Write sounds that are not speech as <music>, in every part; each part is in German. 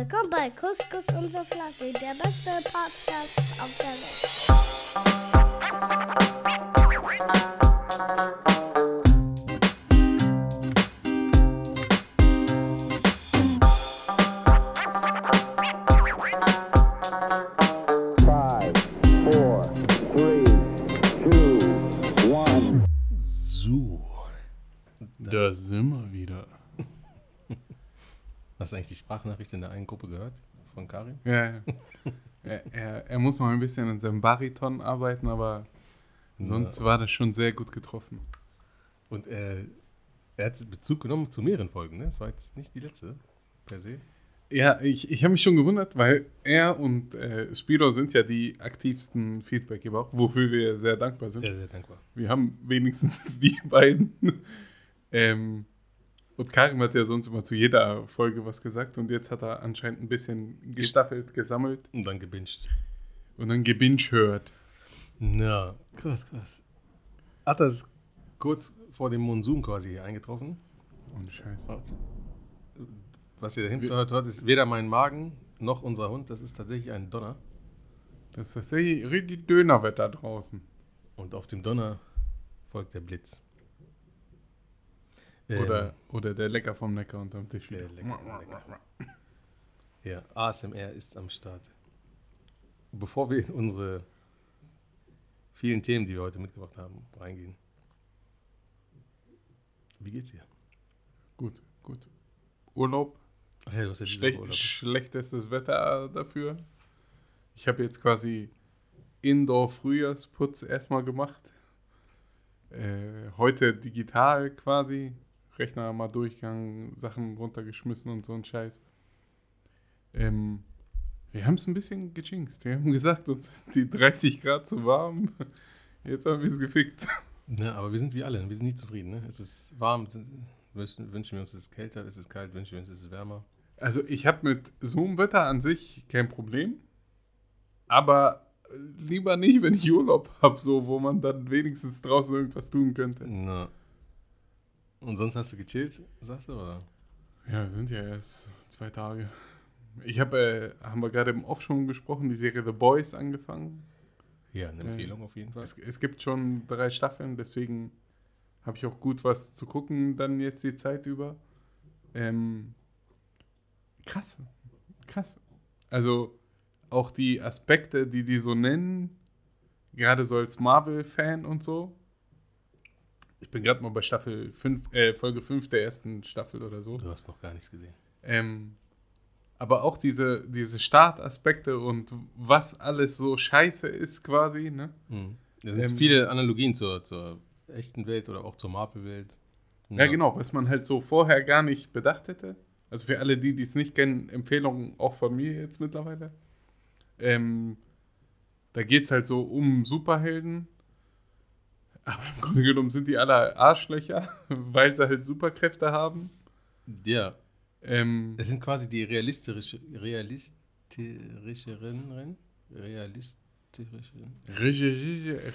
Willkommen bei Couscous und Flagge, der beste Podcast auf der Welt. Five, four, three, two, one. So, Da sind wir wieder. Hast du eigentlich die Sprachnachricht in der einen Gruppe gehört von Karin? Ja, ja. <laughs> er, er, er muss noch ein bisschen an seinem Bariton arbeiten, aber sonst Ja. war das schon sehr gut getroffen. Und äh, er hat Bezug genommen zu mehreren Folgen, ne? Das war jetzt nicht die letzte per se. Ja, ich, ich habe mich schon gewundert, weil er und äh, Spiro sind ja die aktivsten Feedbackgeber, wofür wir sehr dankbar sind. Sehr, sehr dankbar. Wir haben wenigstens <laughs> die beiden. ähm, und Karim hat ja sonst immer zu jeder Folge was gesagt und jetzt hat er anscheinend ein bisschen gestaffelt, gesammelt Und dann gebinged. und dann gebinge hört. Na, krass, krass. Hat das kurz vor dem Monsun quasi hier eingetroffen. Und Scheiße. Was ihr da hinten hört, hört, ist weder mein Magen noch unser Hund. Das ist tatsächlich ein Donner. Das ist tatsächlich richtig Dönerwetter draußen. Und auf dem Donner folgt der Blitz. Ähm, Oder, oder der Lecker vom Neckar unterm Tisch. Der Lecker vom Lecker. Ja, ASMR ist am Start. Bevor wir in unsere vielen Themen, die wir heute mitgebracht haben, reingehen. Wie geht's dir? Gut, gut. Urlaub, Ach ja, du hast ja Woche Urlaub. schlechtestes Wetter dafür. Ich habe jetzt quasi Indoor-Frühjahrsputz erstmal gemacht. Äh, heute digital quasi. Rechner mal durchgegangen, Sachen runtergeschmissen und so ein Scheiß. Ähm, wir haben es ein bisschen gejinxt. Wir haben gesagt, uns sind die 30 Grad zu warm. Jetzt haben wir es gefickt. Ja, aber wir sind wie alle, wir sind nie zufrieden. Ne? Es ist warm, wünschen, wünschen wir uns, es ist kälter, es ist kalt, wünschen wir uns, es ist wärmer. Also ich habe mit so einem Wetter an sich kein Problem. Aber lieber nicht, wenn ich Urlaub habe, so, wo man dann wenigstens draußen irgendwas tun könnte. Na. Und sonst hast du gechillt, sagst du, oder? Ja, sind ja erst zwei Tage. Ich habe, äh, haben wir gerade im Off schon gesprochen, die Serie The Boys angefangen. Ja, eine Ja. Empfehlung auf jeden Fall. Es, es gibt schon drei Staffeln, deswegen habe ich auch gut was zu gucken dann jetzt die Zeit über. Ähm, krass, krass. Also auch die Aspekte, die die so nennen, gerade so als Marvel-Fan und so. Ich bin gerade mal bei Staffel 5, äh, Folge 5 der ersten Staffel oder so. Du hast noch gar nichts gesehen. Ähm, aber auch diese, diese Startaspekte und was alles so scheiße ist quasi, ne? Mhm. Da sind Ähm, viele Analogien zur, zur echten Welt oder auch zur Marvel-Welt. Ja, genau, was man halt so vorher gar nicht bedacht hätte. Also für alle, die die es nicht kennen, Empfehlungen auch von mir jetzt mittlerweile. Ähm, da geht es halt so um Superhelden. Aber im Grunde genommen sind die alle Arschlöcher, <laughs> weil sie halt Superkräfte haben. Ja, Ähm, es sind quasi die realistische, realistischeren, realistischeren,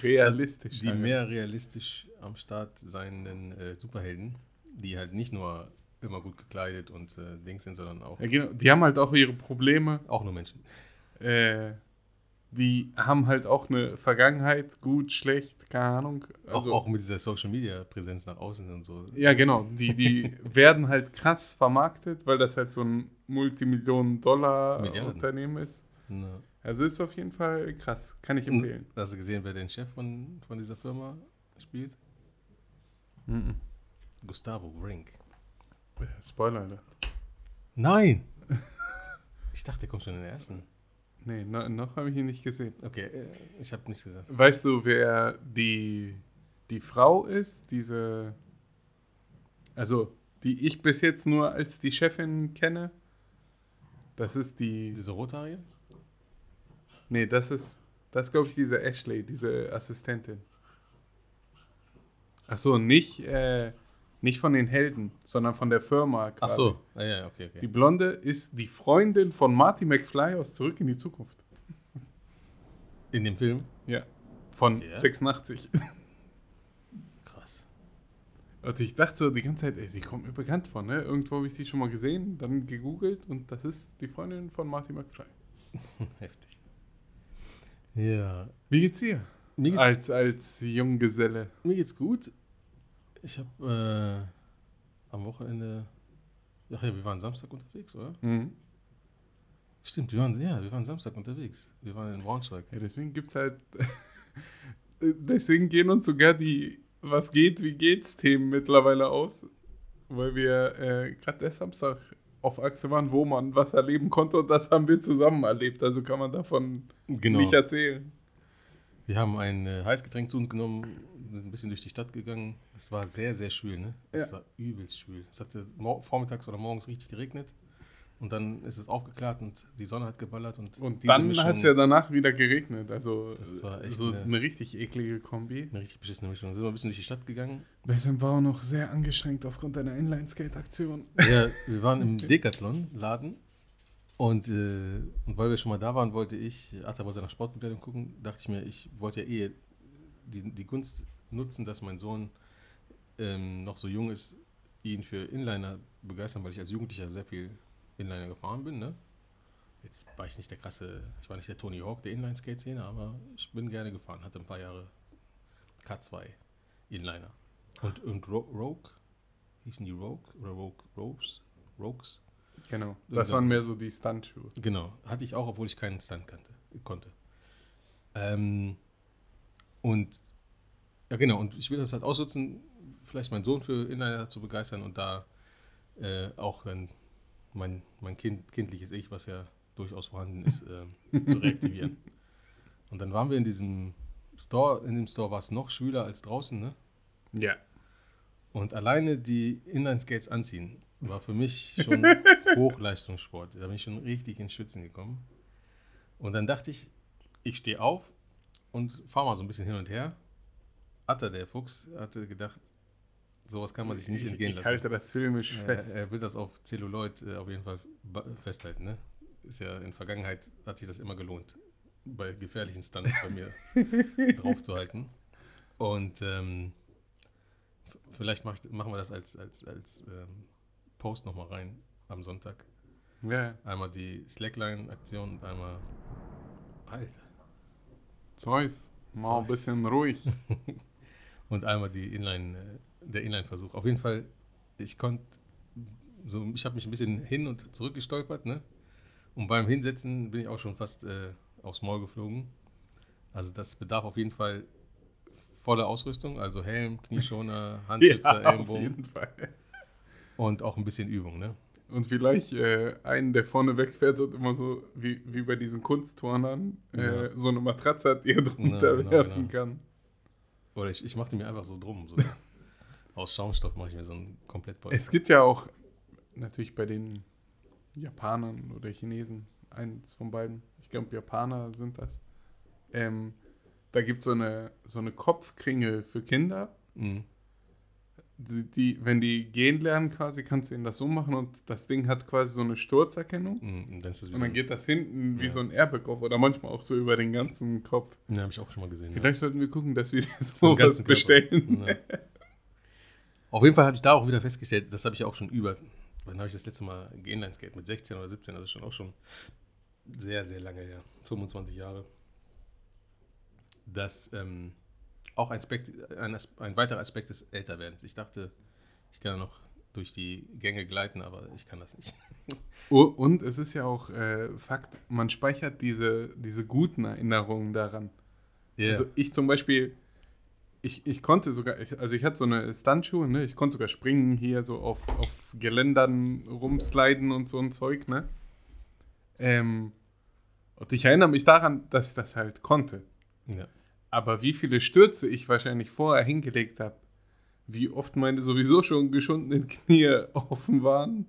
realistisch. die mehr realistisch am Start seienden äh, Superhelden, die halt nicht nur immer gut gekleidet und äh, Dings sind, sondern auch, Ja, genau. Die haben halt auch ihre Probleme. auch nur Menschen. Äh, die haben halt auch eine Vergangenheit, gut, schlecht, keine Ahnung. Also, auch, auch mit dieser Social Media Präsenz nach außen und so. Ja, genau. Die, die <laughs> werden halt krass vermarktet, weil das halt so ein. Multimillionen-Dollar-Unternehmen ist. Na. Also ist auf jeden Fall krass. Kann ich empfehlen. Hast du gesehen, wer den Chef von, von dieser Firma spielt? Mhm. Gustavo Brink. Spoiler, Alter. Nein! <laughs> Ich dachte, der kommt schon in der ersten. Nee, no, noch habe ich ihn nicht gesehen. Okay, äh, ich habe nichts gesagt. Weißt du, wer die, die Frau ist? Diese. Also, die ich bis jetzt nur als die Chefin kenne. Das ist die. Diese Rothaarige? Nee, das ist, das glaube ich, diese Ashley, diese Assistentin. Ach so, nicht, äh, nicht von den Helden, sondern von der Firma. Ach quasi. so. Ah, ja, okay, okay. Die Blonde ist die Freundin von Marty McFly aus Zurück in die Zukunft. in dem Film? Ja. Von Ja? 86. Krass. Und ich dachte so die ganze Zeit, ey, die kommt mir bekannt vor, ne? Irgendwo habe ich die schon mal gesehen, dann gegoogelt und das ist die Freundin von Marty McFly. <laughs> Heftig. Ja. Wie geht's dir? Mir geht's, Als, als Junggeselle. mir geht's gut. Ich habe äh, am Wochenende. Ach ja, wir waren Samstag unterwegs, oder? Mhm. Stimmt, wir waren, ja, wir waren Samstag unterwegs. Wir waren in Braunschweig. Ja, deswegen gibt's halt. <laughs> deswegen gehen uns sogar die Was geht, wie geht's Themen mittlerweile aus. Weil wir äh, gerade der Samstag auf Achse waren, wo man was erleben konnte und das haben wir zusammen erlebt. Also kann man davon Genau. nicht erzählen. Wir haben ein äh, Heißgetränk zu uns genommen, sind ein bisschen durch die Stadt gegangen. Es war sehr, sehr schwül, ne? Es Ja. war übelst schwül. Es hatte mor- vormittags oder morgens richtig geregnet. Und dann ist es aufgeklärt und die Sonne hat geballert. Und, Und dann hat es ja danach wieder geregnet. Also Das war echt so eine- eine richtig eklige Kombi. Eine richtig beschissene Mischung. Sind wir ein bisschen durch die Stadt gegangen. Bessem war auch noch sehr angestrengt aufgrund einer Inline-Skate-Aktion. Ja, wir waren im <laughs> Decathlon-Laden. Und, äh, und weil wir schon mal da waren, wollte ich, Atta wollte nach Sportbekleidung gucken, dachte ich mir, ich wollte ja eh die, die Gunst nutzen, dass mein Sohn ähm, noch so jung ist, ihn für Inliner begeistern, weil ich als Jugendlicher sehr viel Inliner gefahren bin. Ne? Jetzt war ich nicht der krasse, ich war nicht der Tony Hawk der Inline-Skate-Szene, aber ich bin gerne gefahren, hatte ein paar Jahre K2 Inliner. Und, und Ro Rogue, hießen die Rogue oder Rogue Ropes? Rogues? Genau. Das Ja. waren mehr so die Stunt-Schuhe. Genau, hatte ich auch, obwohl ich keinen Stunt kannte, konnte. Ähm, und ja, genau, und ich will das halt ausnutzen, vielleicht meinen Sohn für Inliner zu begeistern und da äh, auch dann mein, mein kind, kindliches Ich, was ja durchaus vorhanden ist, ähm, <laughs> zu reaktivieren. Und dann waren wir in diesem Store, in dem Store war es noch schwüler als draußen, ne? Ja. Und alleine die Inline-Skates anziehen war für mich <laughs> schon Hochleistungssport. Da bin ich schon richtig ins Schwitzen gekommen. Und dann dachte ich, ich stehe auf und fahre mal so ein bisschen hin und her. Atta, der Fuchs, hatte gedacht, sowas kann man sich nicht ich, entgehen ich lassen. halte das filmisch Er, fest. er will das auf Zelluloid äh, auf jeden Fall festhalten. Ne? Ist ja in Vergangenheit hat sich das immer gelohnt, bei gefährlichen Stunts bei mir <laughs> draufzuhalten. Und ähm, vielleicht mach ich, machen wir das als, als, als ähm, Post nochmal rein am Sonntag. Ja. Einmal die Slackline-Aktion und einmal. Alter. Zeus, mal ein bisschen ruhig. <laughs> Und einmal die Inline, äh, der Inline-Versuch. Auf jeden Fall, ich konnte, so, ich habe mich ein bisschen hin und zurück gestolpert, ne? Und beim Hinsetzen bin ich auch schon fast äh, aufs Maul geflogen. Also das bedarf auf jeden Fall voller Ausrüstung, also Helm, Knieschoner, <laughs> Handschützer, auf Ellenbogen jeden Fall. und auch ein bisschen Übung, ne? Und vielleicht äh, einen, der vorne wegfährt und immer so, wie, wie bei diesen Kunstturnern, äh, Ja. so eine Matratze hat, die er drunter genau, werfen genau. kann. Oder ich, ich machte mir einfach so drum. So <laughs> aus Schaumstoff mache ich mir so einen Komplettbeutel. Es gibt ja auch natürlich bei den Japanern oder Chinesen, eins von beiden, ich glaube Japaner sind das, ähm, da gibt so eine so eine Kopfkringel für Kinder, Mhm. Die, die, wenn die gehen lernen quasi, kannst du ihnen das so machen und das Ding hat quasi so eine Sturzerkennung Mhm. Und und dann geht das hinten wie Ja. so ein Airbag auf oder manchmal auch so über den ganzen Kopf. Ja, habe ich auch schon mal gesehen. Vielleicht sollten wir gucken, dass wir <laughs> ja. so was bestellen. Ja. Auf jeden Fall habe ich da auch wieder festgestellt, das habe ich auch schon über. Wann habe ich das letzte Mal geinlineskate? Mit 16 oder 17, also schon auch schon sehr, sehr lange her. 25 Jahre. Das ähm, auch ein, Aspekt, ein, ein weiterer Aspekt des Älterwerdens. Ich dachte, ich kann noch durch die Gänge gleiten, aber ich kann das nicht. <laughs> Und es ist ja auch äh, Fakt, man speichert diese, diese guten Erinnerungen daran. Ja. Also ich zum Beispiel, ich, ich konnte sogar, ich, also ich hatte so eine Stuntschuhe, ne? Ich konnte sogar springen hier so auf, auf Geländern rumsliden und so ein Zeug, ne? Ähm, und ich erinnere mich daran, dass ich das halt konnte. ja. Aber wie viele Stürze ich wahrscheinlich vorher hingelegt habe, wie oft meine sowieso schon geschundenen Knie <laughs> offen waren,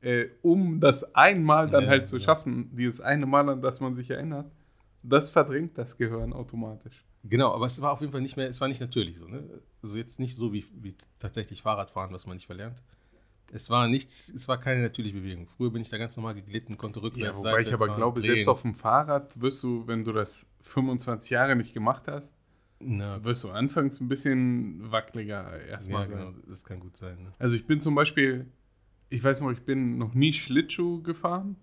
äh, um das einmal dann Ja, halt zu ja. schaffen, dieses eine Mal, an das man sich erinnert, das verdrängt das Gehirn automatisch. Genau, aber es war auf jeden Fall nicht mehr, es war nicht natürlich so. Ne? Also jetzt nicht so wie, wie tatsächlich Fahrradfahren, was man nicht verlernt. Es war nichts, es war keine natürliche Bewegung. Früher bin ich da ganz normal geglitten, konnte Ja, rückwärts, wobei ich aber glaube, drehen. selbst auf dem Fahrrad wirst du, wenn du das 25 Jahre nicht gemacht hast, Na, wirst du anfangs ein bisschen wackeliger erstmal ja, genau, das kann gut sein. Ne? Also ich bin zum Beispiel, ich weiß noch, ich bin noch nie Schlittschuh gefahren.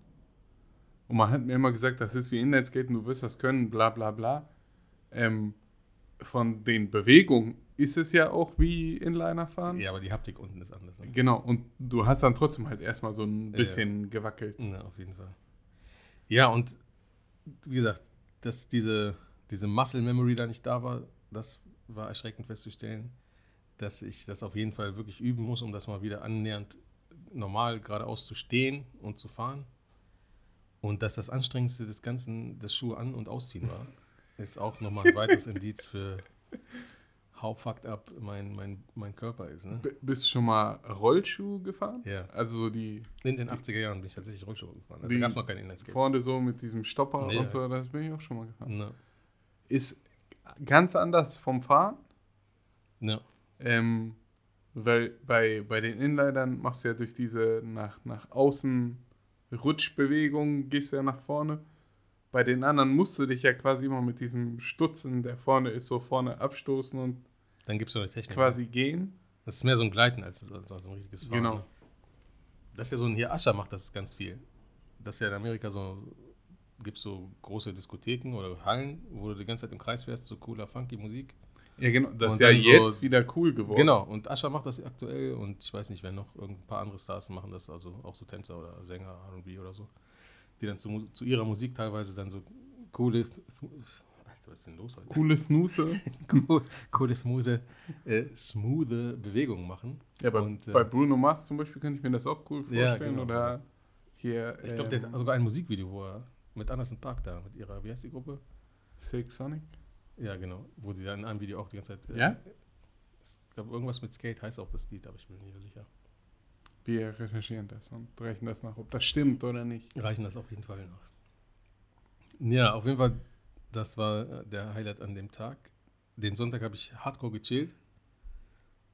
Und man hat mir immer gesagt, das ist wie Inlineskaten, du wirst das können, bla bla bla. Ähm, von den Bewegungen ist es ja auch wie Inliner fahren. Ja, aber die Haptik unten ist anders. Ne? Genau, und du hast dann trotzdem halt erstmal so ein Ja, bisschen gewackelt. Na, auf jeden Fall. Ja, und wie gesagt, dass diese, diese Muscle Memory da nicht da war, das war erschreckend festzustellen, dass ich das auf jeden Fall wirklich üben muss, um das mal wieder annähernd normal geradeaus zu stehen und zu fahren. Und dass das Anstrengendste des Ganzen das Schuhe an- und ausziehen war, <laughs> ist auch nochmal ein weiteres Indiz für how fucked up mein, mein, mein Körper ist. Ne? Bist du schon mal Rollschuh gefahren? Ja. Also so die In den 80er Jahren bin ich tatsächlich Rollschuhe gefahren. Also Die gab es noch keine Inlineskates. vorne so mit diesem Stopper Nee. und so, das bin ich auch schon mal gefahren. Na, Ist ganz anders vom Fahren. na. Ähm, weil bei, bei den Inlinern machst du ja durch diese nach, nach außen Rutschbewegung, gehst du ja nach vorne. Bei den anderen musst du dich ja quasi immer mit diesem Stutzen, der vorne ist, so vorne abstoßen und Dann es so eine Technik. quasi gehen. Das ist mehr so ein Gleiten als, als, als ein richtiges Fahren. Genau. ne? Das ist ja so ein, hier Ascher macht das ganz viel. Das ist ja in Amerika so, gibt so große Diskotheken oder Hallen, wo du die ganze Zeit im Kreis fährst, so cooler, funky Musik. Ja, genau. Das Und ist ja so- jetzt wieder cool geworden. Genau, und Ascher macht das aktuell und ich weiß nicht, wer noch, ein paar andere Stars machen das, also auch so Tänzer oder Sänger, R&B oder so, die dann zu, zu ihrer Musik teilweise dann so coole, Alter, was ist denn los heute? Coole Snooze. <laughs> coole, smoothe, äh, smoothe Bewegungen machen. Ja, bei, Und, äh, bei Bruno Mars zum Beispiel könnte ich mir das auch cool Ja, vorstellen. genau. Oder hier Ich glaube, der ähm, hat sogar ein Musikvideo, wo er mit Anderson Park da, mit ihrer, wie heißt die Gruppe? Silk Sonic. Ja, genau. Wo die da in einem Video auch die ganze Zeit. äh, Ja? Ich glaube, irgendwas mit Skate heißt auch das Lied, aber ich bin mir nicht sicher. Wir recherchieren das und reichen das nach, ob das stimmt oder nicht. Reichen das auf jeden Fall nach. Ja, auf jeden Fall, das war äh, der Highlight an dem Tag. Den Sonntag habe ich hardcore gechillt.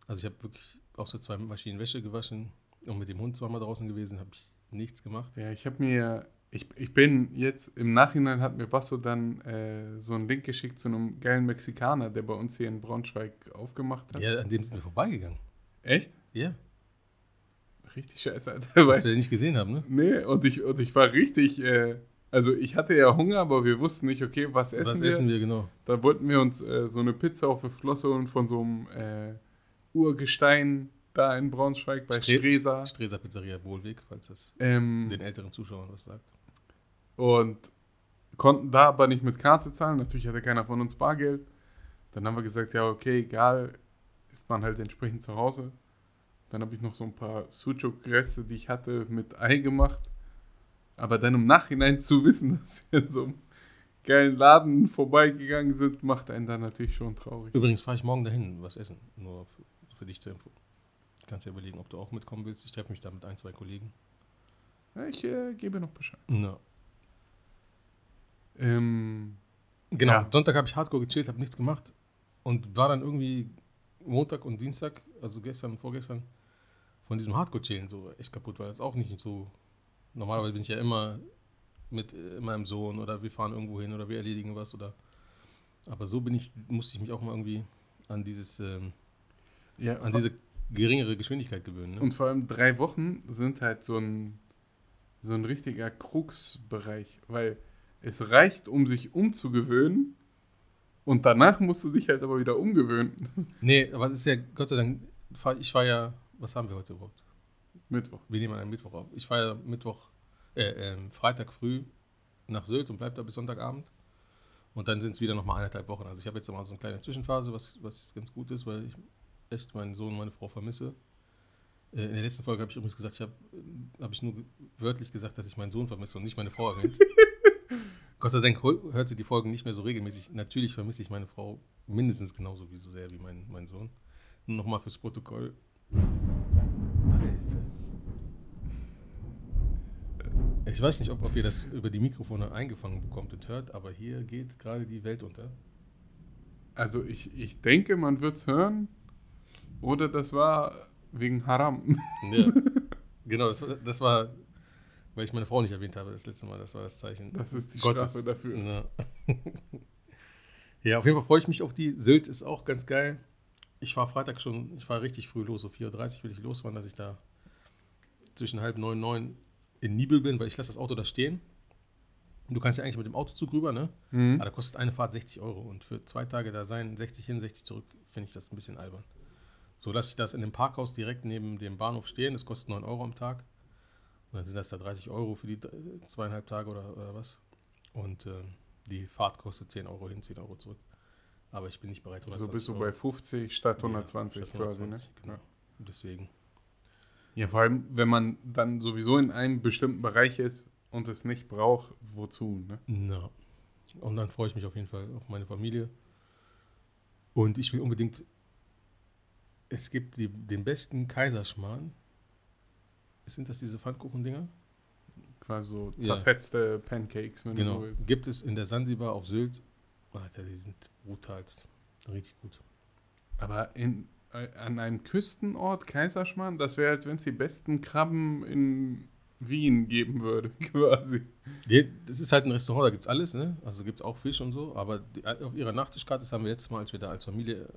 Also ich habe wirklich auch so zwei Maschinen Wäsche gewaschen und mit dem Hund zweimal draußen gewesen, habe ich nichts gemacht. Ja, ich habe mir, ich, ich bin jetzt, im Nachhinein hat mir Basso dann äh, so einen Link geschickt zu einem geilen Mexikaner, der bei uns hier in Braunschweig aufgemacht hat. Ja, an dem sind wir vorbeigegangen. Echt? Ja, Richtig scheiße, Alter. was wir nicht gesehen haben, ne? nee, und ich, und ich war richtig, äh, also ich hatte ja Hunger, aber wir wussten nicht, okay, was essen was wir? essen wir genau? Da wollten wir uns äh, so eine Pizza auf die Flosse holen von so einem äh, Urgestein da in Braunschweig bei Stre- Stresa. Stresa Pizzeria Wohlweg, falls das Ähm, den älteren Zuschauern was sagt. und konnten da aber nicht mit Karte zahlen. Natürlich hatte keiner von uns Bargeld. Dann haben wir gesagt, ja, okay, egal, ist man halt entsprechend zu Hause. Dann habe ich noch so ein paar Sucuk-Reste, die ich hatte, mit Ei gemacht. Aber dann im Nachhinein zu wissen, <laughs> dass wir in so einem geilen Laden vorbeigegangen sind, macht einen dann natürlich schon traurig. Übrigens fahre ich morgen dahin, was essen. Nur für, für dich zur Info. Du kannst ja überlegen, ob du auch mitkommen willst. Ich treffe mich da mit ein, zwei Kollegen. Ja, ich äh, gebe noch Bescheid. No. Ähm, Genau, Ja. Sonntag habe ich hardcore gechillt, habe nichts gemacht. Und war dann irgendwie Montag und Dienstag, also gestern und vorgestern, von diesem Hardcore-Chillen so echt kaputt, weil das auch nicht so. Normalerweise bin ich ja immer mit äh, meinem Sohn oder wir fahren irgendwo hin oder wir erledigen was oder. Aber so bin ich, musste ich mich auch mal irgendwie an dieses, ähm, ja, an diese geringere Geschwindigkeit gewöhnen. Ne? Und vor allem drei Wochen sind halt so ein, so ein richtiger Krux-Bereich, weil es reicht, um sich umzugewöhnen und danach musst du dich halt aber wieder umgewöhnen. Nee, aber das ist ja, Gott sei Dank, ich war ja, was haben wir heute überhaupt? Mittwoch. Wir nehmen einen Mittwoch auf. Ich fahre Mittwoch, äh, ähm, Freitag früh nach Sylt und bleibe da bis Sonntagabend. Und dann sind es wieder nochmal eineinhalb Wochen. Also ich habe jetzt mal so eine kleine Zwischenphase, was, was ganz gut ist, weil ich echt meinen Sohn und meine Frau vermisse. Äh, in der letzten Folge habe ich übrigens gesagt, ich habe hab ich nur wörtlich gesagt, dass ich meinen Sohn vermisse und nicht meine Frau erwähnt. <laughs> Gott sei Dank hört sie die Folgen nicht mehr so regelmäßig. Natürlich vermisse ich meine Frau mindestens genauso wie so sehr wie mein, mein Sohn. Nur nochmal fürs Protokoll. Ich weiß nicht, ob, ob ihr das über die Mikrofone eingefangen bekommt und hört, aber hier geht gerade die Welt unter. Also ich, ich denke, man wird es hören oder das war wegen Haram. <laughs> Ja. genau, das, war- das war, weil ich meine Frau nicht erwähnt habe das letzte Mal, das war das Zeichen. Das ist die Gottes. Strafe dafür. Ja. <laughs> Ja, auf jeden Fall freue ich mich auf die. Sylt ist auch ganz geil. Ich war Freitag schon, ich war richtig früh los, so 4.30 Uhr will ich losfahren, dass ich da zwischen halb neun, neun in Nibel bin, weil ich lasse das Auto da stehen. Du kannst ja eigentlich mit dem Autozug rüber, ne? Mhm. Aber da kostet eine Fahrt 60 Euro und für zwei Tage da sein, 60 hin, 60 zurück, finde ich das ein bisschen albern. So lasse ich das in dem Parkhaus direkt neben dem Bahnhof stehen, das kostet 9 Euro am Tag. Und dann sind das da 30 Euro für die äh, zweieinhalb Tage oder, oder was. Und ähm, die Fahrt kostet 10 Euro hin, 10 Euro zurück. Aber ich bin nicht bereit, Also bist du bei 50 statt 120 Ja, statt quasi, 120, ne? Genau. Ja. Deswegen. Ja, vor allem, wenn man dann sowieso in einem bestimmten Bereich ist und es nicht braucht, wozu, ne? Na. Und dann freue ich mich auf jeden Fall auf meine Familie. Und ich will unbedingt. Es gibt die, den besten Kaiserschmarrn. Sind das diese Pfannkuchendinger? Quasi so Ja. zerfetzte Pancakes, wenn du Genau. so willst. Gibt es in der Sansibar auf Sylt. Alter, die sind brutalst. Richtig gut. Aber in, äh, an einem Küstenort Kaiserschmarrn, das wäre, als wenn es die besten Krabben in Wien geben würde, <laughs> quasi. Das ist halt ein Restaurant, da gibt es alles, ne? Also gibt es auch Fisch und so. Aber die, auf ihrer Nachtischkarte, das haben wir letztes Mal, als wir da als Familie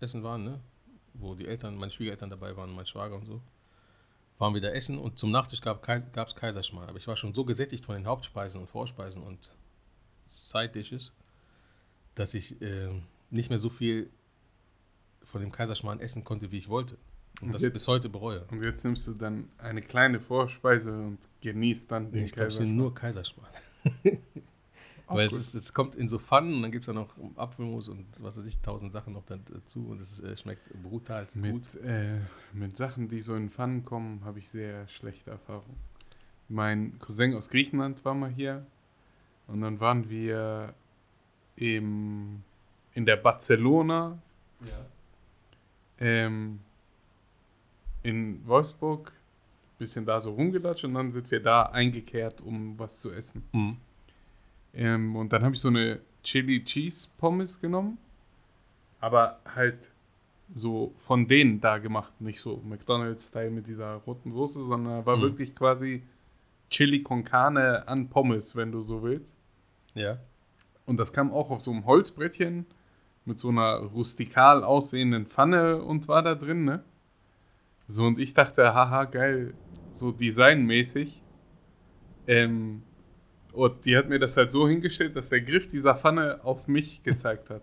essen waren, ne? Wo die Eltern, meine Schwiegereltern dabei waren, mein Schwager und so. Waren wir da essen und zum Nachtisch gab es Kaiserschmarrn. Aber ich war schon so gesättigt von den Hauptspeisen und Vorspeisen und Side Dishes, dass ich äh, nicht mehr so viel von dem Kaiserschmarrn essen konnte, wie ich wollte. Und Und das jetzt- bis heute bereue. Und jetzt nimmst du dann eine kleine Vorspeise und genießt dann den Ich glaube, es sind nur Kaiserschmarrn. <laughs> Weil es, es kommt in so Pfannen und dann gibt es da noch Apfelmus und was weiß ich, tausend Sachen noch dazu und es äh, schmeckt brutal gut. Äh, mit Sachen, die so in Pfannen kommen, habe ich sehr schlechte Erfahrungen. Mein Cousin aus Griechenland war mal hier und dann waren wir im, in der Barcelona Ja. ähm, in Wolfsburg, bisschen da so rumgelatscht und dann sind wir da eingekehrt, um was zu essen. Mhm. Ähm, und dann habe ich so eine Chili Cheese Pommes genommen, aber halt so von denen da gemacht, nicht so McDonald's-Style mit dieser roten Soße, sondern war Mhm. wirklich quasi Chili con Carne an Pommes, wenn du so willst. Ja. Und das kam auch auf so einem Holzbrettchen mit so einer rustikal aussehenden Pfanne und war da drin, ne? So, und ich dachte, haha, geil, so designmäßig. Ähm, und die hat mir das halt so hingestellt, dass der Griff dieser Pfanne auf mich gezeigt hat.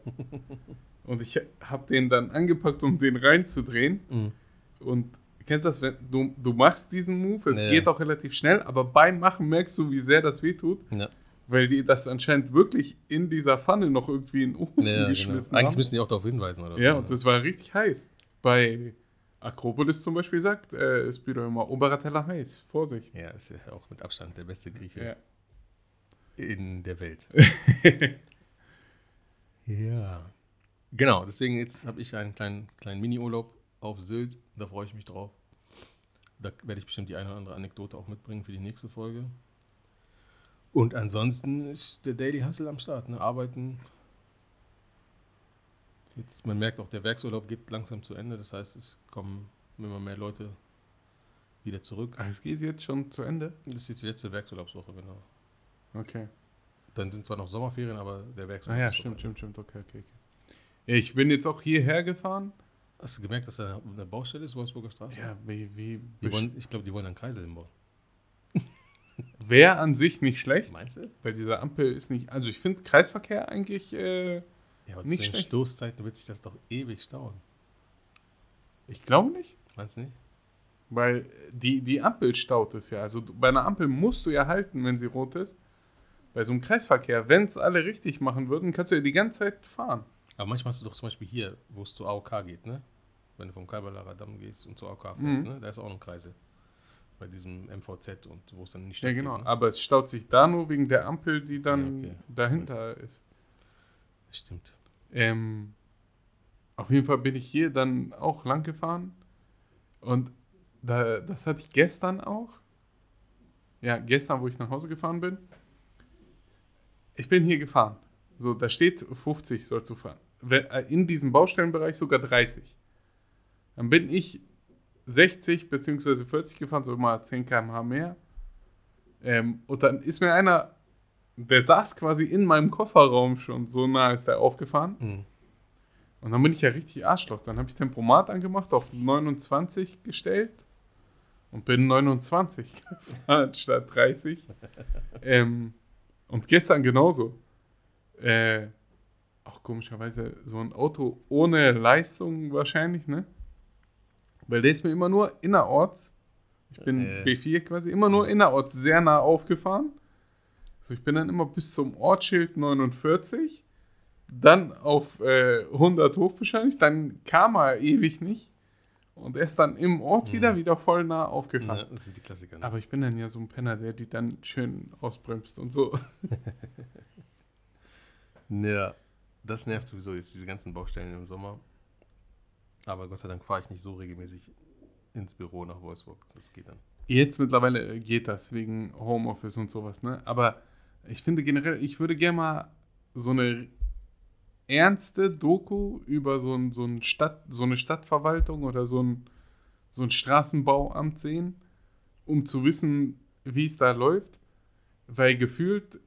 <laughs> und ich habe den dann angepackt, um den reinzudrehen. Mhm. Und kennst du das, wenn du, du machst diesen Move, es Ja. geht auch relativ schnell, aber beim Machen merkst du, wie sehr das wehtut. Ja. Weil die das anscheinend wirklich in dieser Pfanne noch irgendwie in den Ofen Ja, genau. geschmissen Eigentlich haben. müssen die auch darauf hinweisen, oder? ja, so, und das war richtig heiß. Bei Akropolis zum Beispiel sagt äh, Spiro immer, Oberateller heiß, Vorsicht. Ja, ist ja auch mit Abstand der beste Grieche Ja. in der Welt. <laughs> ja. Genau, deswegen jetzt habe ich einen kleinen, kleinen Mini-Urlaub auf Sylt. Da freue ich mich drauf. Da werde ich bestimmt die eine oder andere Anekdote auch mitbringen für die nächste Folge. Und ansonsten ist der Daily Hustle am Start. Ne? Arbeiten. Jetzt, man merkt auch, der Werksurlaub geht langsam zu Ende. Das heißt, es kommen immer mehr Leute wieder zurück. Ah, es geht jetzt schon zu Ende? Das ist jetzt die letzte Werksurlaubswoche, genau. Okay. Dann sind zwar noch Sommerferien, aber der Ah Werksurlaub ja, ist stimmt, stimmt, stimmt. Okay, okay, okay. Ich bin jetzt auch hierher gefahren. Hast du gemerkt, dass da eine Baustelle ist, Wolfsburger Straße? Ja, wie, wie Die wollen, ich glaube, die wollen einen Kreisel hinbauen. Wäre an sich nicht schlecht, Meinst du? weil diese Ampel ist nicht. Also ich finde Kreisverkehr eigentlich. Äh, Ja, aber Nicht zu den schlecht. Stoßzeiten wird sich das doch ewig stauen. ich glaube nicht. Meinst du nicht? Weil die, die Ampel staut es ja. Also bei einer Ampel musst du ja halten, wenn sie rot ist. Bei so einem Kreisverkehr, wenn es alle richtig machen würden, kannst du ja die ganze Zeit fahren. Aber manchmal hast du doch zum Beispiel hier, wo es zur AOK geht, ne? Wenn du vom Kalberlarer Damm gehst und zur AOK fährst, Mhm. ne? Da ist auch noch ein Kreisel. Bei diesem MVZ und wo es dann nicht Ja, genau. Aber es staut sich da nur wegen der Ampel, die dann Ja, okay. dahinter ist. Stimmt. Ähm, auf jeden Fall bin ich hier dann auch lang gefahren. Und da, das hatte ich gestern auch. Ja, gestern, wo ich nach Hause gefahren bin. Ich bin hier gefahren. So, da steht 50 sollst du fahren. Äh, In diesem Baustellenbereich sogar 30. Dann bin ich 60 bzw. 40 gefahren, so mal 10 km/h mehr. Ähm, und dann ist mir einer der saß quasi in meinem Kofferraum schon, so nah ist er aufgefahren. Mhm. Und dann bin ich ja richtig Arschloch. Dann habe ich Tempomat angemacht, auf 29 gestellt und bin 29 <laughs> gefahren statt 30. ähm, und gestern genauso. Äh, auch komischerweise so ein Auto ohne Leistung wahrscheinlich, ne? Weil der ist mir immer nur innerorts, ich bin Äh. B4 quasi, immer nur innerorts sehr nah aufgefahren. So, ich bin dann immer bis zum Ortsschild 49 dann auf äh, 100 hochbeschleunigt, dann kam er ewig nicht und er ist dann im Ort wieder wieder voll nah aufgefahren. Ja, das sind die Klassiker. Ne? Aber ich bin dann ja so ein Penner, der die dann schön ausbremst und so. <laughs> Ja, das nervt sowieso jetzt, diese ganzen Baustellen im Sommer. Aber Gott sei Dank fahre ich nicht so regelmäßig ins Büro nach Wolfsburg. Das geht dann. Jetzt mittlerweile geht das wegen Homeoffice und sowas, ne? Aber ich finde generell, ich würde gerne mal so eine ernste Doku über so, ein, so, ein Stadt, so eine Stadtverwaltung oder so ein, so ein Straßenbauamt sehen, um zu wissen, wie es da läuft. Weil gefühlt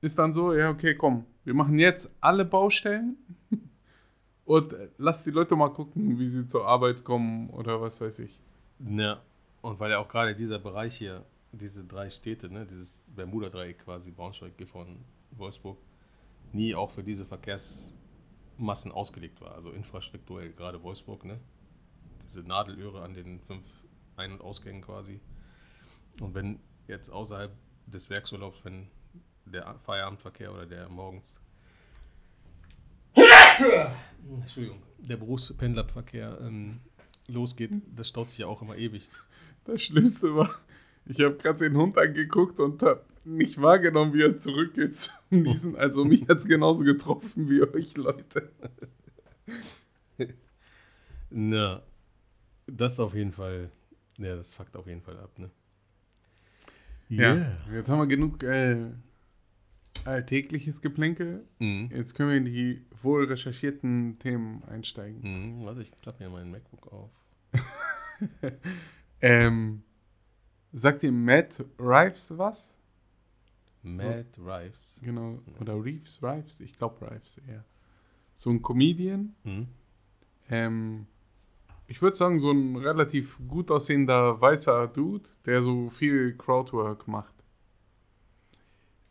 ist dann so, ja, okay, komm, wir machen jetzt alle Baustellen <laughs> und äh, lass die Leute mal gucken, wie sie zur Arbeit kommen oder was weiß ich. Ja, und weil ja auch gerade dieser Bereich hier, diese drei Städte, ne, dieses Bermuda-Dreieck quasi, Braunschweig, Gifhorn, Wolfsburg, nie auch für diese Verkehrsmassen ausgelegt war. Also infrastrukturell, gerade Wolfsburg, ne? Diese Nadelöhre an den fünf Ein- und Ausgängen quasi. Und wenn jetzt außerhalb des Werksurlaubs, wenn der Feierabendverkehr oder der morgens Entschuldigung, der Berufspendlerverkehr ähm, losgeht, das staut sich ja auch immer ewig. Das Schlimmste war, ich habe gerade den Hund angeguckt und habe nicht wahrgenommen, wie er zurückgeht zum <laughs> Niesen. Also mich hat es genauso getroffen wie euch, Leute. <laughs> Na, das auf jeden Fall, ja, das fuckt auf jeden Fall ab, ne? Ja, jetzt haben wir genug äh, alltägliches Geplänkel. Mhm. Jetzt können wir in die wohl recherchierten Themen einsteigen. Mhm. Warte, ich klappe mir meinen MacBook auf. <laughs> Ähm, sagt ihr Matt Rives was? Matt Rives. Genau. Oder Reeves, Rives? Ich glaube Rives eher. So ein Comedian. Mhm. Ähm, ich würde sagen, so ein relativ gut aussehender weißer Dude, der so viel Crowdwork macht.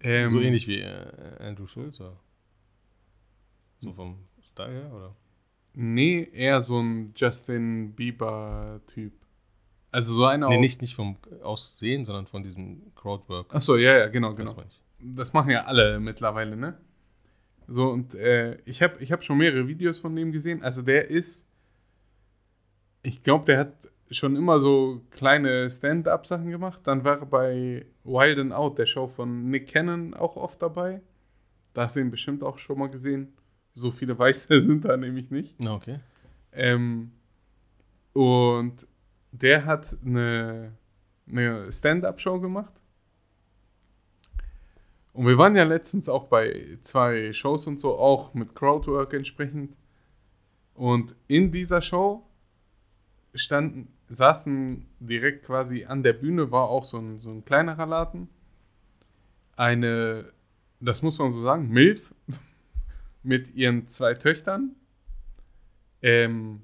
Ähm, so ähnlich wie äh, Andrew Schulz? So vom Style her, oder? Nee, eher so ein Justin Bieber-Typ. Also so einer Nee, aus- nicht, nicht vom Aussehen, sondern von diesem Crowdwork. Achso, ja, ja, genau, Das genau. ich. Das machen ja alle mittlerweile, ne? So, und äh, ich habe ich hab schon mehrere Videos von dem gesehen. Also der ist, ich glaube, der hat schon immer so kleine Stand-up-Sachen gemacht. Dann war er bei Wild and Out, der Show von Nick Cannon, auch oft dabei. Da hast du ihn bestimmt auch schon mal gesehen. So viele Weiße <laughs> sind da nämlich nicht. Okay. Ähm, und der hat eine, eine Stand-up-Show gemacht. Und wir waren ja letztens auch bei zwei Shows und so, auch mit Crowdwork entsprechend. Und in dieser Show standen, saßen direkt quasi an der Bühne, war auch so ein, so ein kleinerer Laden. Eine, das muss man so sagen, Milf <laughs> mit ihren zwei Töchtern. Ähm,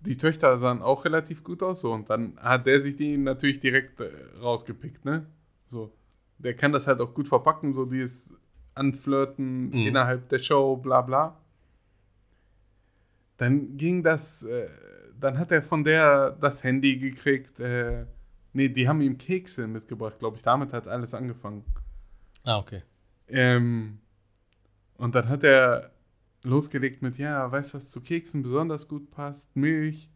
die Töchter sahen auch relativ gut aus, so und dann hat der sich die natürlich direkt äh, rausgepickt, ne? So, der kann das halt auch gut verpacken, so dieses Anflirten Mhm. innerhalb der Show, bla bla. Dann ging das, äh, dann hat er von der das Handy gekriegt, äh, nee, die haben ihm Kekse mitgebracht, glaube ich, damit hat alles angefangen. Ah, okay. Ähm, und dann hat er losgelegt mit, ja, weißt du, was zu Keksen besonders gut passt? Milch.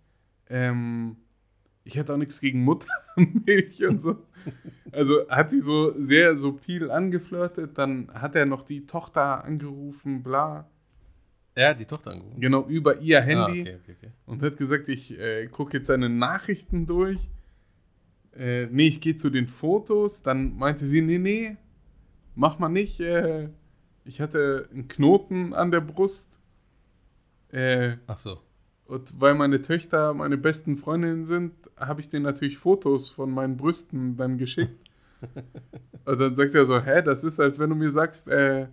Ähm, ich hätte auch nichts gegen Muttermilch und so. <laughs> Also hat die so sehr subtil angeflirtet. Dann hat er noch die Tochter angerufen, bla. Er hat die Tochter angerufen. Genau, über ihr Handy. Ah, okay, okay, okay. Und hat gesagt, ich äh, gucke jetzt seine Nachrichten durch. Äh, nee, ich gehe zu den Fotos. Dann meinte sie, nee, nee, mach mal nicht. Äh, ich hatte einen Knoten an der Brust. Äh, Ach so. und weil meine Töchter meine besten Freundinnen sind, habe ich denen natürlich Fotos von meinen Brüsten dann geschickt. <laughs> Und dann sagt er so, hä, das ist, als wenn du mir sagst, äh,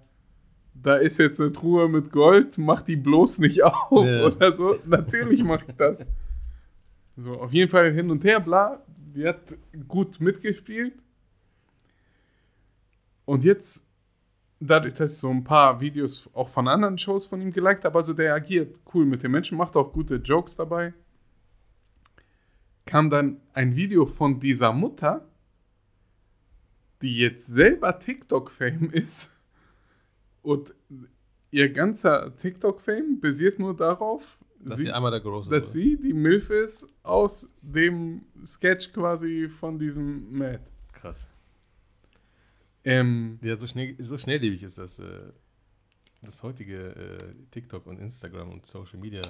da ist jetzt eine Truhe mit Gold, mach die bloß nicht <laughs> auf Ja. oder so. Natürlich mache ich das. So, auf jeden Fall hin und her, bla. Die hat gut mitgespielt. Und jetzt, dadurch, dass ich so ein paar Videos auch von anderen Shows von ihm geliked habe, also der agiert cool mit den Menschen, macht auch gute Jokes dabei, kam dann ein Video von dieser Mutter, die jetzt selber TikTok-Fame ist. Und ihr ganzer TikTok-Fame basiert nur darauf, Dass sie- sie einmal da gerostet dass sie die Milf ist aus dem Sketch quasi von diesem Matt. Krass. Ähm, Ja, so, schnell, so schnelllebig ist das, äh, das heutige äh, TikTok und Instagram und Social Media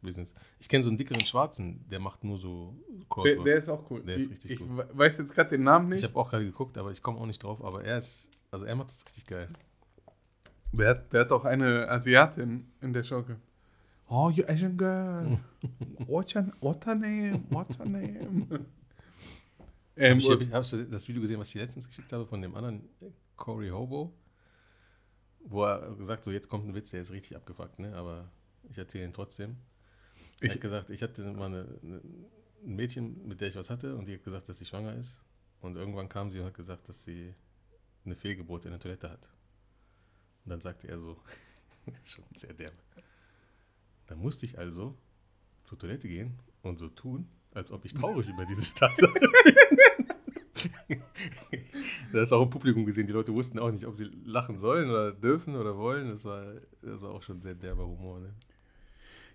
Business. Ich kenne so einen dickeren Schwarzen, der macht nur so der, Crowdwork. der ist auch cool. Der ist ich richtig ich we- weiß jetzt gerade den Namen Ich nicht. habe auch gerade geguckt, aber ich komme auch nicht drauf. Aber er ist, also er macht das richtig geil. Hat- der hat auch eine Asiatin in der Show. gehabt. Oh, you Asian girl. <laughs> What's your, what's her name? What's her name? <laughs> ähm, Hab ich, hab ich, hast du das Video gesehen, was ich letztens geschickt habe von dem anderen äh, Corey Hobo? Wo er gesagt so, jetzt kommt ein Witz, der ist richtig abgefuckt, ne? Aber ich erzähle ihn trotzdem. Er Ich- hat gesagt, ich hatte mal eine, eine, ein Mädchen, mit der ich was hatte und die hat gesagt, dass sie schwanger ist. Und irgendwann kam sie und hat gesagt, dass sie eine Fehlgeburt in der Toilette hat. Und dann sagte er so, <laughs> schon sehr derbe. Da musste ich also zur Toilette gehen und so tun, als ob ich traurig über diese <laughs> Tatsache bin. Da ist auch im Publikum gesehen, die Leute wussten auch nicht, ob sie lachen sollen oder dürfen oder wollen. Das war, das war auch schon sehr derber Humor. Ne?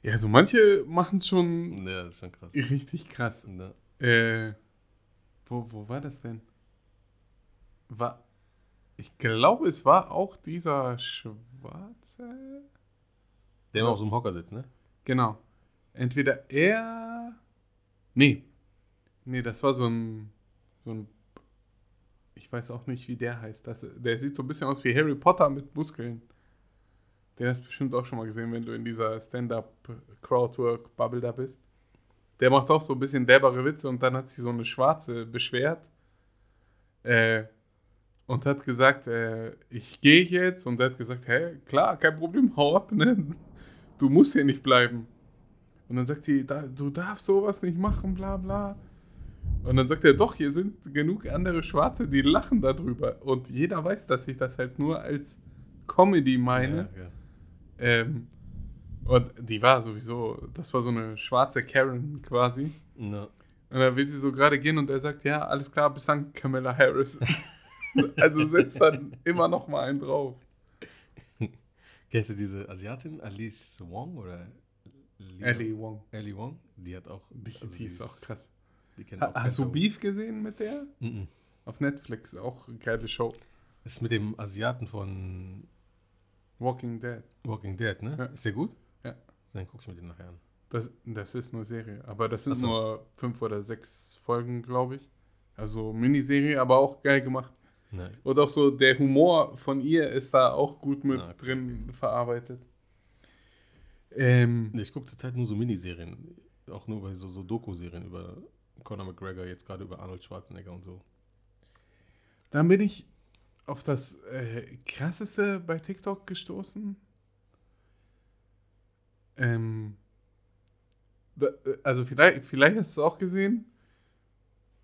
ja, so manche machen es schon Ja, das ist schon krass. richtig krass. Ne? Äh, wo, wo war das denn? War, ich glaube, es war auch dieser Schwarze. Der immer auf so einem Hocker sitzt, ne? Genau. Entweder er. Nee. Nee, das war so ein. So ein. Ich weiß auch nicht, wie der heißt. Das, der sieht so ein bisschen aus wie Harry Potter mit Muskeln. Den hast du bestimmt auch schon mal gesehen, wenn du in dieser Stand-Up-Crowdwork-Bubble da bist. Der macht auch so ein bisschen derbere Witze und dann hat sich so eine Schwarze beschwert. Äh, und hat gesagt, äh, ich gehe jetzt. Und er hat gesagt, hä, klar, kein Problem, hau ab, ne? Du musst hier nicht bleiben. Und dann sagt sie, da, du darfst sowas nicht machen, bla bla. Und dann sagt er, doch, hier sind genug andere Schwarze, die lachen darüber. Und jeder weiß, dass ich das halt nur als Comedy meine. Ja, ja. Ähm, und die war sowieso, das war so eine schwarze Karen quasi. Ne. Und dann will sie so gerade gehen und er sagt, ja, alles klar, bis dann Camilla Harris. <laughs> also setzt dann immer noch mal einen drauf. Kennst du diese Asiatin, Alice Wong oder Lia- Ellie Wong. Ellie Wong? Die hat auch. Die, also die ist auch krass. Die kennt Ha, auch hast du Beef gesehen mit der? Mhm. Auf Netflix, auch eine geile Show. Ist mit dem Asiaten von Walking Dead. Walking Dead, ne? Ja. Ist der gut? Ja. Dann guck ich mir den nachher an. Das, das ist eine Serie, aber das sind so. nur fünf oder sechs Folgen, glaube ich. Also Miniserie, aber auch geil gemacht. Ne, Und auch so der Humor von ihr ist da auch gut mit okay, drin verarbeitet. Ähm, Ich gucke zurzeit nur so Miniserien. Auch nur bei so, so Doku-Serien über Conor McGregor, jetzt gerade über Arnold Schwarzenegger und so. dann bin ich auf das äh, krasseste bei TikTok gestoßen. Ähm, da, äh, also vielleicht, vielleicht hast du es auch gesehen.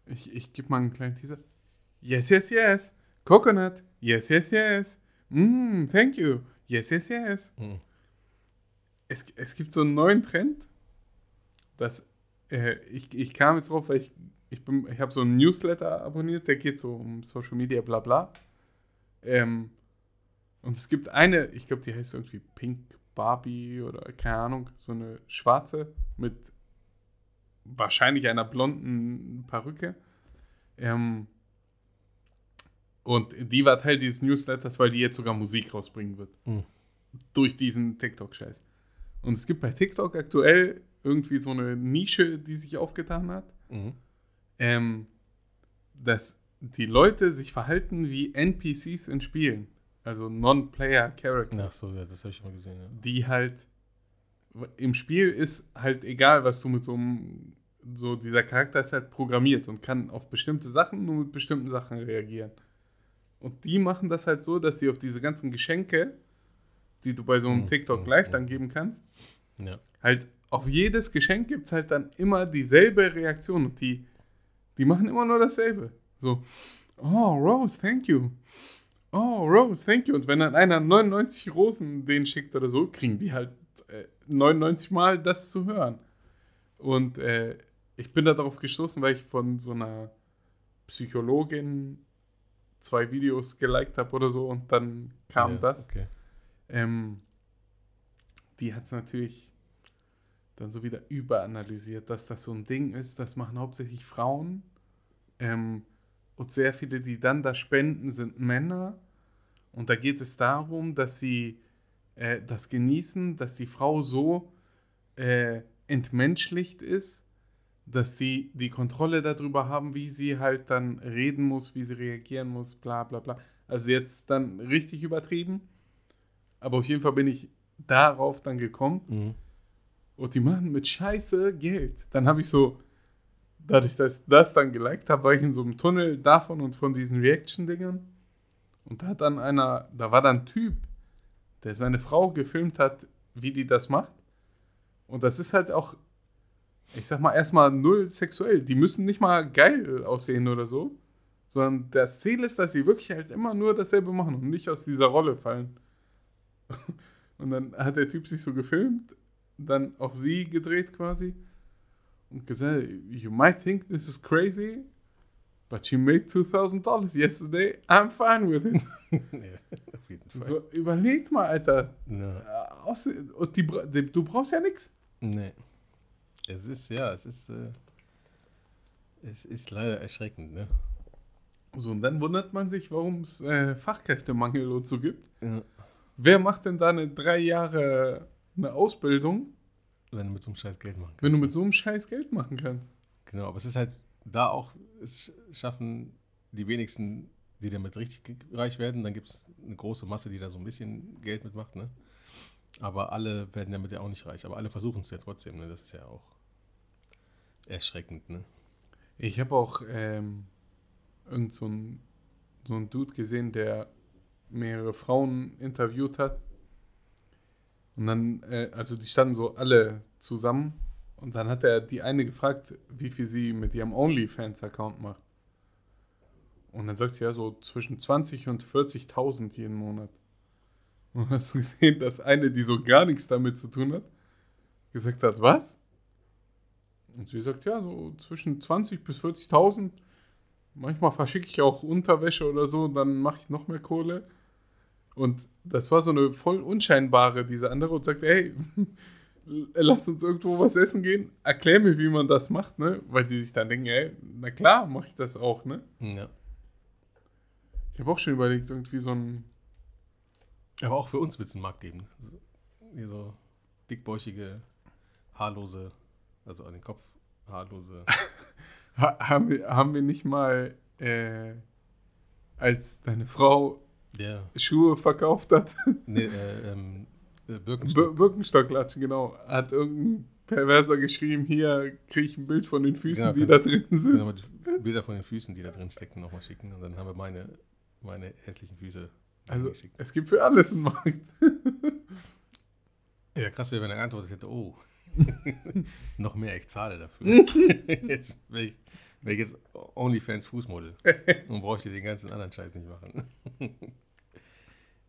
Ich, ich gebe mal einen kleinen Teaser. Yes, yes, yes. Coconut. Yes, yes, yes. Mm, thank you. Yes, yes, yes. Mhm. Es, es gibt so einen neuen Trend, dass äh, ich, ich kam jetzt drauf, weil ich, ich, bin- ich habe so einen Newsletter abonniert, der geht so um Social Media, bla bla. Ähm, und es gibt eine, ich glaube, die heißt irgendwie Pink Barbie oder keine Ahnung, so eine schwarze mit wahrscheinlich einer blonden Perücke. Ähm, und die war Teil dieses Newsletters, weil die jetzt sogar Musik rausbringen wird. Mhm. Durch diesen TikTok-Scheiß. Und es gibt bei TikTok aktuell irgendwie so eine Nische, die sich aufgetan hat, Mhm. ähm, dass die Leute sich verhalten wie NPCs in Spielen. Also Non-Player Characters. Ach so, ja, das habe ich mal gesehen. Ja. Die halt im Spiel ist halt egal, was du mit so einem so dieser Charakter ist halt programmiert und kann auf bestimmte Sachen nur mit bestimmten Sachen reagieren. Und die machen das halt so, dass sie auf diese ganzen Geschenke, die du bei so einem Mhm, TikTok mhm, Live mhm. dann geben kannst, Ja. halt auf jedes Geschenk gibt es halt dann immer dieselbe Reaktion und die, die machen immer nur dasselbe. So, oh, Rose, thank you. Oh, Rose, thank you. Und wenn dann einer 99 Rosen den schickt oder so, kriegen die halt äh, 99 Mal das zu hören. Und äh, ich bin da darauf gestoßen, weil ich von so einer Psychologin zwei Videos geliked habe oder so und dann kam ja, das. Okay. Ähm, die hat es natürlich dann so wieder überanalysiert, dass das so ein Ding ist, das machen hauptsächlich Frauen. Ähm, und sehr viele, die dann da spenden, sind Männer. Und da geht es darum, dass sie äh, das genießen, dass die Frau so äh, entmenschlicht ist, dass sie die Kontrolle darüber haben, wie sie halt dann reden muss, wie sie reagieren muss, bla bla bla. Also jetzt dann richtig übertrieben. Aber auf jeden Fall bin ich darauf dann gekommen. Mhm. Und die machen mit Scheiße Geld. Dann habe ich so, dadurch, dass ich das dann geliked habe, war ich in so einem Tunnel davon und von diesen Reaction-Dingern. Und da hat dann einer, da war dann ein Typ, der seine Frau gefilmt hat, wie die das macht. Und das ist halt auch, ich sag mal, erstmal null sexuell. Die müssen nicht mal geil aussehen oder so. Sondern das Ziel ist, dass sie wirklich halt immer nur dasselbe machen und nicht aus dieser Rolle fallen. <laughs> Und dann hat der Typ sich so gefilmt, dann auf sie gedreht quasi und gesagt, you might think this is crazy, but she made $2,000 yesterday, I'm fine with it. <laughs> ja. So, überleg mal, Alter. Na, Äh, aus- Und die, bra- die, du brauchst ja nichts. nee. Es ist, ja, es ist, äh, es ist leider erschreckend, ne? So, und dann wundert man sich, warum es äh, Fachkräftemangel und so gibt. Ja. Wer macht denn da eine drei Jahre eine Ausbildung, Wenn du mit so einem Scheiß Geld machen kannst. wenn du mit so einem Scheiß Geld machen kannst? Genau, aber es ist halt da auch, es schaffen die wenigsten, die damit richtig reich werden. Dann gibt es eine große Masse, die da so ein bisschen Geld mitmacht, ne? Aber alle werden damit ja auch nicht reich. Aber alle versuchen es ja trotzdem, ne? Das ist ja auch erschreckend, ne? Ich habe auch ähm, irgend so ein, so Dude gesehen, der mehrere Frauen interviewt hat. Und dann, äh, also die standen so alle zusammen. Und dann hat er die eine gefragt, wie viel sie mit ihrem OnlyFans-Account macht. Und dann sagt sie ja so zwischen 20 und 40.000 jeden Monat. Und <laughs> hast du gesehen, dass eine, die so gar nichts damit zu tun hat, gesagt hat, was? Und sie sagt, ja, so zwischen 20 bis 40.000. Manchmal verschicke ich auch Unterwäsche oder so, dann mache ich noch mehr Kohle. Und das war so eine voll unscheinbare, diese andere, und sagt, hey, <laughs> lass uns irgendwo was essen gehen. Erklär mir, wie man das macht, ne? Weil die sich dann denken, ey, na klar, mache ich das auch, ne? Ja. Ich habe auch schon überlegt, irgendwie so ein. Aber auch für uns wird es einen Markt geben. Hier so dickbäuchige, haarlose, also an den Kopf haarlose. <laughs> Ha haben, wir, haben wir nicht mal, äh, als deine Frau Ja. Schuhe verkauft hat, Nee, <laughs> äh, ähm, äh, Bir Birkenstock. Birkenstocklatschen, genau. Hat irgendein Perverser geschrieben, hier kriege ich ein Bild von den Füßen, Genau, die da drin sind. wir mal die Bilder von den Füßen, die da drin stecken, nochmal schicken. Und dann haben wir meine, meine hässlichen Füße Also geschickt. es gibt für alles einen Markt. <laughs> Ja, krass wäre, wenn er geantwortet hätte, oh, noch mehr, ich zahle dafür. <laughs> jetzt wäre ich, wär ich jetzt OnlyFans Fußmodel und bräuchte den ganzen anderen Scheiß nicht machen.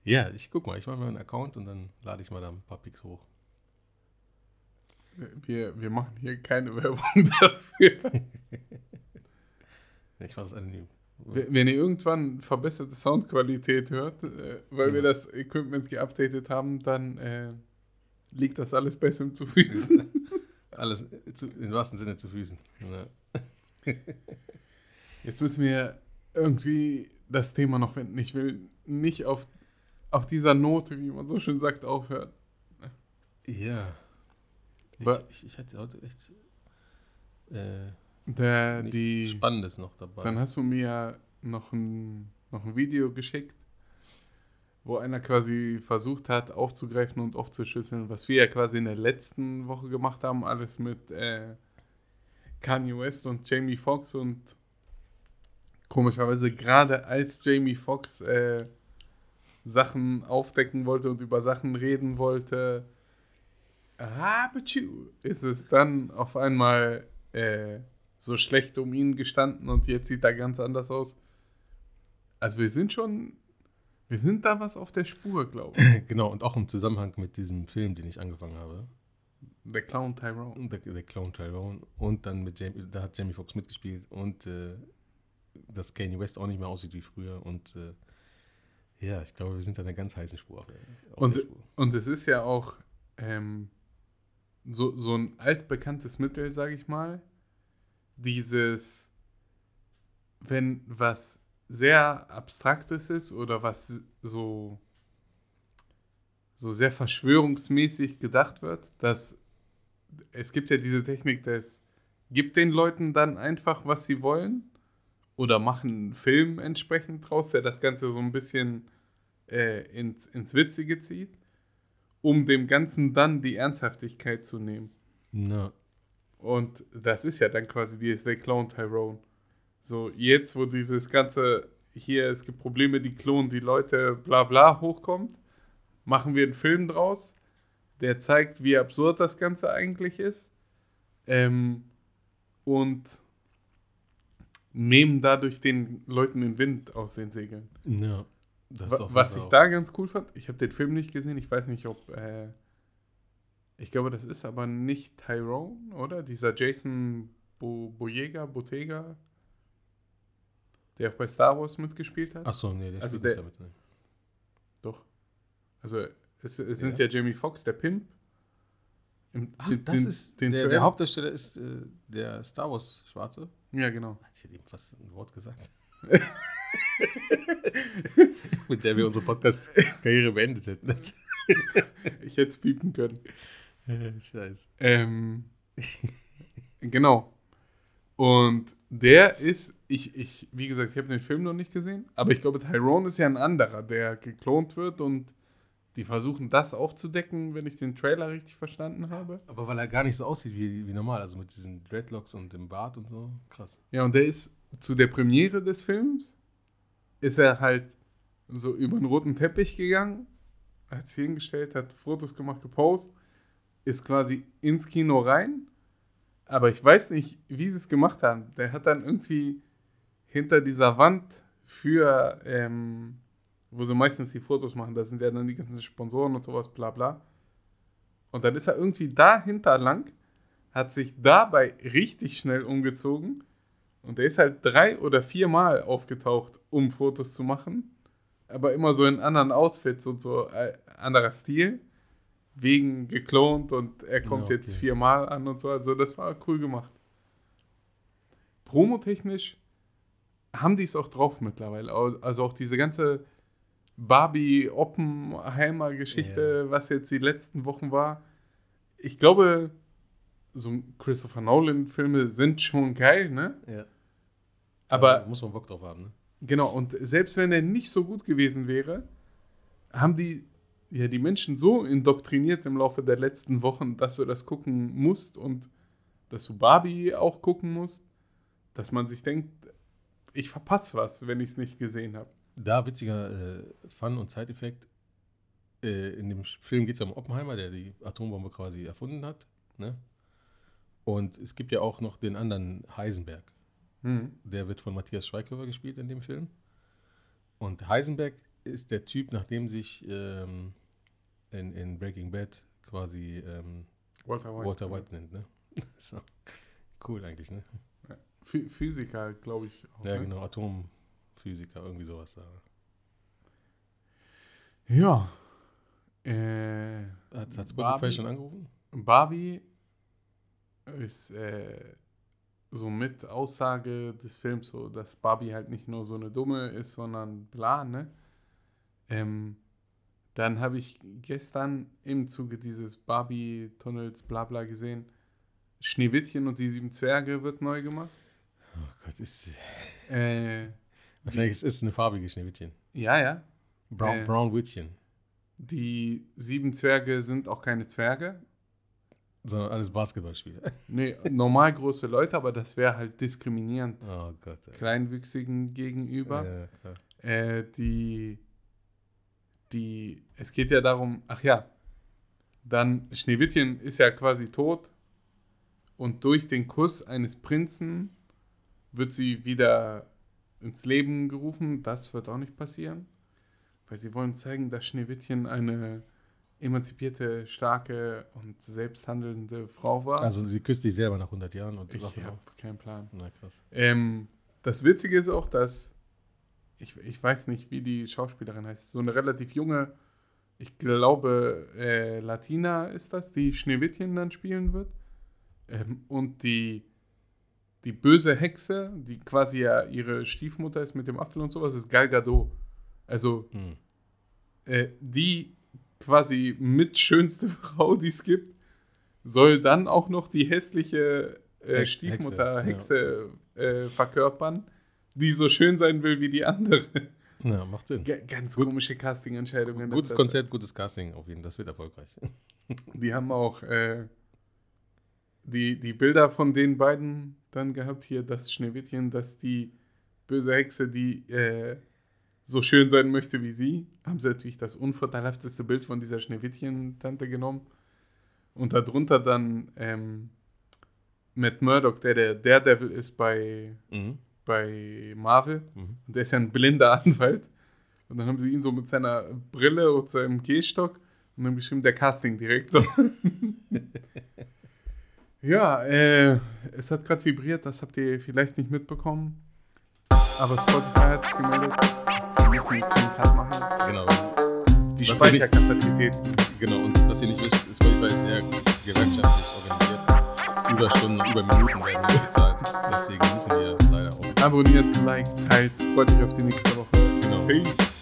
ja, ich guck mal, ich mache mal einen Account und dann lade ich mal da ein paar Pics hoch. Wir, wir machen hier keine Werbung <laughs> dafür. Ich mache das anonym. Wenn wenn ihr irgendwann verbesserte Soundqualität hört, äh, weil wir Ja. das Equipment geupdatet haben, dann äh, liegt das alles besser zu Füßen. Alles zu, im wahrsten Sinne zu Füßen. Ja. Jetzt müssen wir irgendwie das Thema noch wenden. Ich will nicht auf, auf dieser Note, wie man so schön sagt, aufhören. ja. Ich, ich, ich hatte heute echt äh, Der, nichts die, Spannendes noch dabei. Dann hast du mir noch ein, noch ein Video geschickt, wo einer quasi versucht hat, aufzugreifen und aufzuschlüsseln, was wir ja quasi in der letzten Woche gemacht haben, alles mit äh, Kanye West und Jamie Foxx und komischerweise gerade als Jamie Foxx äh, Sachen aufdecken wollte und über Sachen reden wollte, ist es dann auf einmal äh, so schlecht um ihn gestanden und jetzt sieht er ganz anders aus. Also wir sind schon, wir sind da was auf der Spur, glaube ich. <laughs> Genau, und auch im Zusammenhang mit diesem Film, den ich angefangen habe. Der Clown Tyrone. Der, der Clown Tyrone. Und dann mit Jamie, da hat Jamie Foxx mitgespielt. Und äh, dass Kanye West auch nicht mehr aussieht wie früher. Und äh, ja, ich glaube, wir sind an einer ganz heißen Spur. Auf der, auf Und, Spur. und es ist ja auch ähm, so, so ein altbekanntes Mittel, sage ich mal. Dieses, wenn was sehr Abstraktes ist oder was so, so sehr verschwörungsmäßig gedacht wird, dass es gibt ja diese Technik des, gibt den Leuten dann einfach, was sie wollen oder machen einen Film entsprechend draus, der das Ganze so ein bisschen äh, ins, ins Witzige zieht, um dem Ganzen dann die Ernsthaftigkeit zu nehmen. Na, Und das ist ja dann quasi die der Clone Tyrone. So, jetzt, wo dieses ganze hier, es gibt Probleme, die klonen die Leute, bla bla hochkommt, machen wir einen Film draus, der zeigt, wie absurd das Ganze eigentlich ist. Ähm, und nehmen dadurch den Leuten den Wind aus den Segeln. ja. Was ich Fall da ganz cool fand, ich habe den Film nicht gesehen, ich weiß nicht, ob. Äh, ich glaube, das ist aber nicht Tyrone, oder? Dieser Jason Bo Boyega, Bottega, der auch bei Star Wars mitgespielt hat. auch- Ach so, nee, der Also spielt der- nicht damit. ne. Doch. Also, es, es sind Ja. ja Jamie Foxx, der Pimp. Im- Ach, den- das ist der, der Hauptdarsteller ist äh, der Star Wars Schwarze. Ja, genau. Hat ich eben fast ein Wort gesagt? <laughs> <laughs> Mit der wir unsere Podcast-Karriere beendet hätten. <laughs> Ich hätte es piepen können. Scheiße. Ähm, genau. Und der ist, ich, ich, wie gesagt, ich habe den Film noch nicht gesehen, aber ich glaube, Tyrone ist ja ein anderer, der geklont wird und die versuchen das aufzudecken, wenn ich den Trailer richtig verstanden habe. Aber weil er gar nicht so aussieht wie, wie normal, also mit diesen Dreadlocks und dem Bart und so. Krass. Ja, und der ist zu der Premiere des Films, ist er halt so über den roten Teppich gegangen, hat sich hingestellt, hat Fotos gemacht, gepostet, ist quasi ins Kino rein. Aber ich weiß nicht, wie sie es gemacht haben. Der hat dann irgendwie hinter dieser Wand für, ähm, wo sie meistens die Fotos machen, da sind ja dann die ganzen Sponsoren und sowas, bla bla. Und dann ist er irgendwie dahinter lang, hat sich dabei richtig schnell umgezogen und der ist halt drei oder viermal aufgetaucht, um Fotos zu machen. Aber immer so in anderen Outfits und so äh, anderer Stil. Wegen geklont und er kommt Ja, jetzt okay. viermal an und so. Also das war cool gemacht. Promotechnisch haben die es auch drauf mittlerweile. Also auch diese ganze Barbie-Oppenheimer-Geschichte, was jetzt die letzten Wochen war. Ich glaube, so Christopher Nolan-Filme sind schon geil, ne? Ja. Aber Da muss man Bock drauf haben, ne? Genau, und selbst wenn er nicht so gut gewesen wäre, haben die ja die Menschen so indoktriniert im Laufe der letzten Wochen, dass du das gucken musst und dass du Barbie auch gucken musst, dass man sich denkt, ich verpasse was, wenn ich es nicht gesehen habe. Da witziger äh, Fun- und Zeiteffekt. Äh, in dem Film geht es ja um Oppenheimer, der die Atombombe quasi erfunden hat. Ne? Und es gibt ja auch noch den anderen Heisenberg. Der wird von Matthias Schweighöfer gespielt in dem Film. Und Heisenberg ist der Typ, nach dem sich ähm, in, in Breaking Bad quasi ähm, Walter White. Walter White nennt. Ne? <laughs> so. Cool eigentlich, ne? Phy- Physiker, glaube ich. Auch, Ja, ne? genau, Atomphysiker, irgendwie sowas da. Ja. Äh, Hat, hat Spotify Barbie? schon angerufen? Barbie ist äh, so mit Aussage des Films, so, dass Barbie halt nicht nur so eine Dumme ist, sondern bla, ne? Ähm, dann habe ich gestern im Zuge dieses Barbie-Tunnels bla bla gesehen, Schneewittchen und die sieben Zwerge wird neu gemacht. Oh Gott, ist, Äh, wahrscheinlich ist es eine farbige Schneewittchen. ja, ja. Brown, Äh. Brown Wittchen. Die sieben Zwerge sind auch keine Zwerge. Sondern alles Basketballspieler. <laughs> Nee, normal große Leute, aber das wäre halt diskriminierend Oh Gott. Ey. Kleinwüchsigen gegenüber. Ja, klar. Äh, die, die, es geht ja darum, ach ja, dann Schneewittchen ist ja quasi tot und durch den Kuss eines Prinzen wird sie wieder ins Leben gerufen. Das wird auch nicht passieren, weil sie wollen zeigen, dass Schneewittchen eine emanzipierte, starke und selbsthandelnde Frau war. Also sie küsst sich selber nach 100 Jahren und ich habe immer, keinen Plan. na krass. Ähm, das Witzige ist auch, dass ich, ich weiß nicht, wie die Schauspielerin heißt. So eine relativ junge, ich glaube, äh, Latina ist das, die Schneewittchen dann spielen wird. Ähm, und die, die böse Hexe, die quasi ja ihre Stiefmutter ist mit dem Apfel und sowas, ist Gal Gadot. Also Hm. äh, die quasi mitschönste <laughs> Frau, die es gibt, soll dann auch noch die hässliche äh, Stiefmutter Hexe, Hexe, äh, verkörpern, die so schön sein will wie die andere. Ja, macht Sinn. G ganz komische Casting-Entscheidungen. Gutes Das- Konzept, gutes Casting auf jeden Fall. Das wird erfolgreich. <laughs> Die haben auch äh, die, die Bilder von den beiden dann gehabt, hier das Schneewittchen, dass die böse Hexe, die äh, so schön sein möchte wie sie, haben sie natürlich das unvorteilhafteste Bild von dieser Schneewittchen-Tante genommen. Und darunter dann ähm, Matt Murdock, der der Daredevil ist bei, Mhm. Bei Marvel. Mhm. Und der ist ja ein blinder <laughs> Anwalt. Und dann haben sie ihn so mit seiner Brille und seinem Gehstock und dann geschrieben, der Castingdirektor. <laughs> ja, äh, es hat gerade vibriert, das habt ihr vielleicht nicht mitbekommen. Aber Spotify hat es gemeldet. Wir müssen jetzt einen Cut machen. Genau. Die Was ihr nicht- Speicherkapazität. Genau. Und was ihr nicht wisst, Spotify ist sehr gewerkschaftlich organisiert. Überstunden, über Minuten werden wir bezahlt. Deswegen müssen wir leider auch. Abonniert, liked, teilt. Freut euch auf die nächste Woche. Genau. Peace.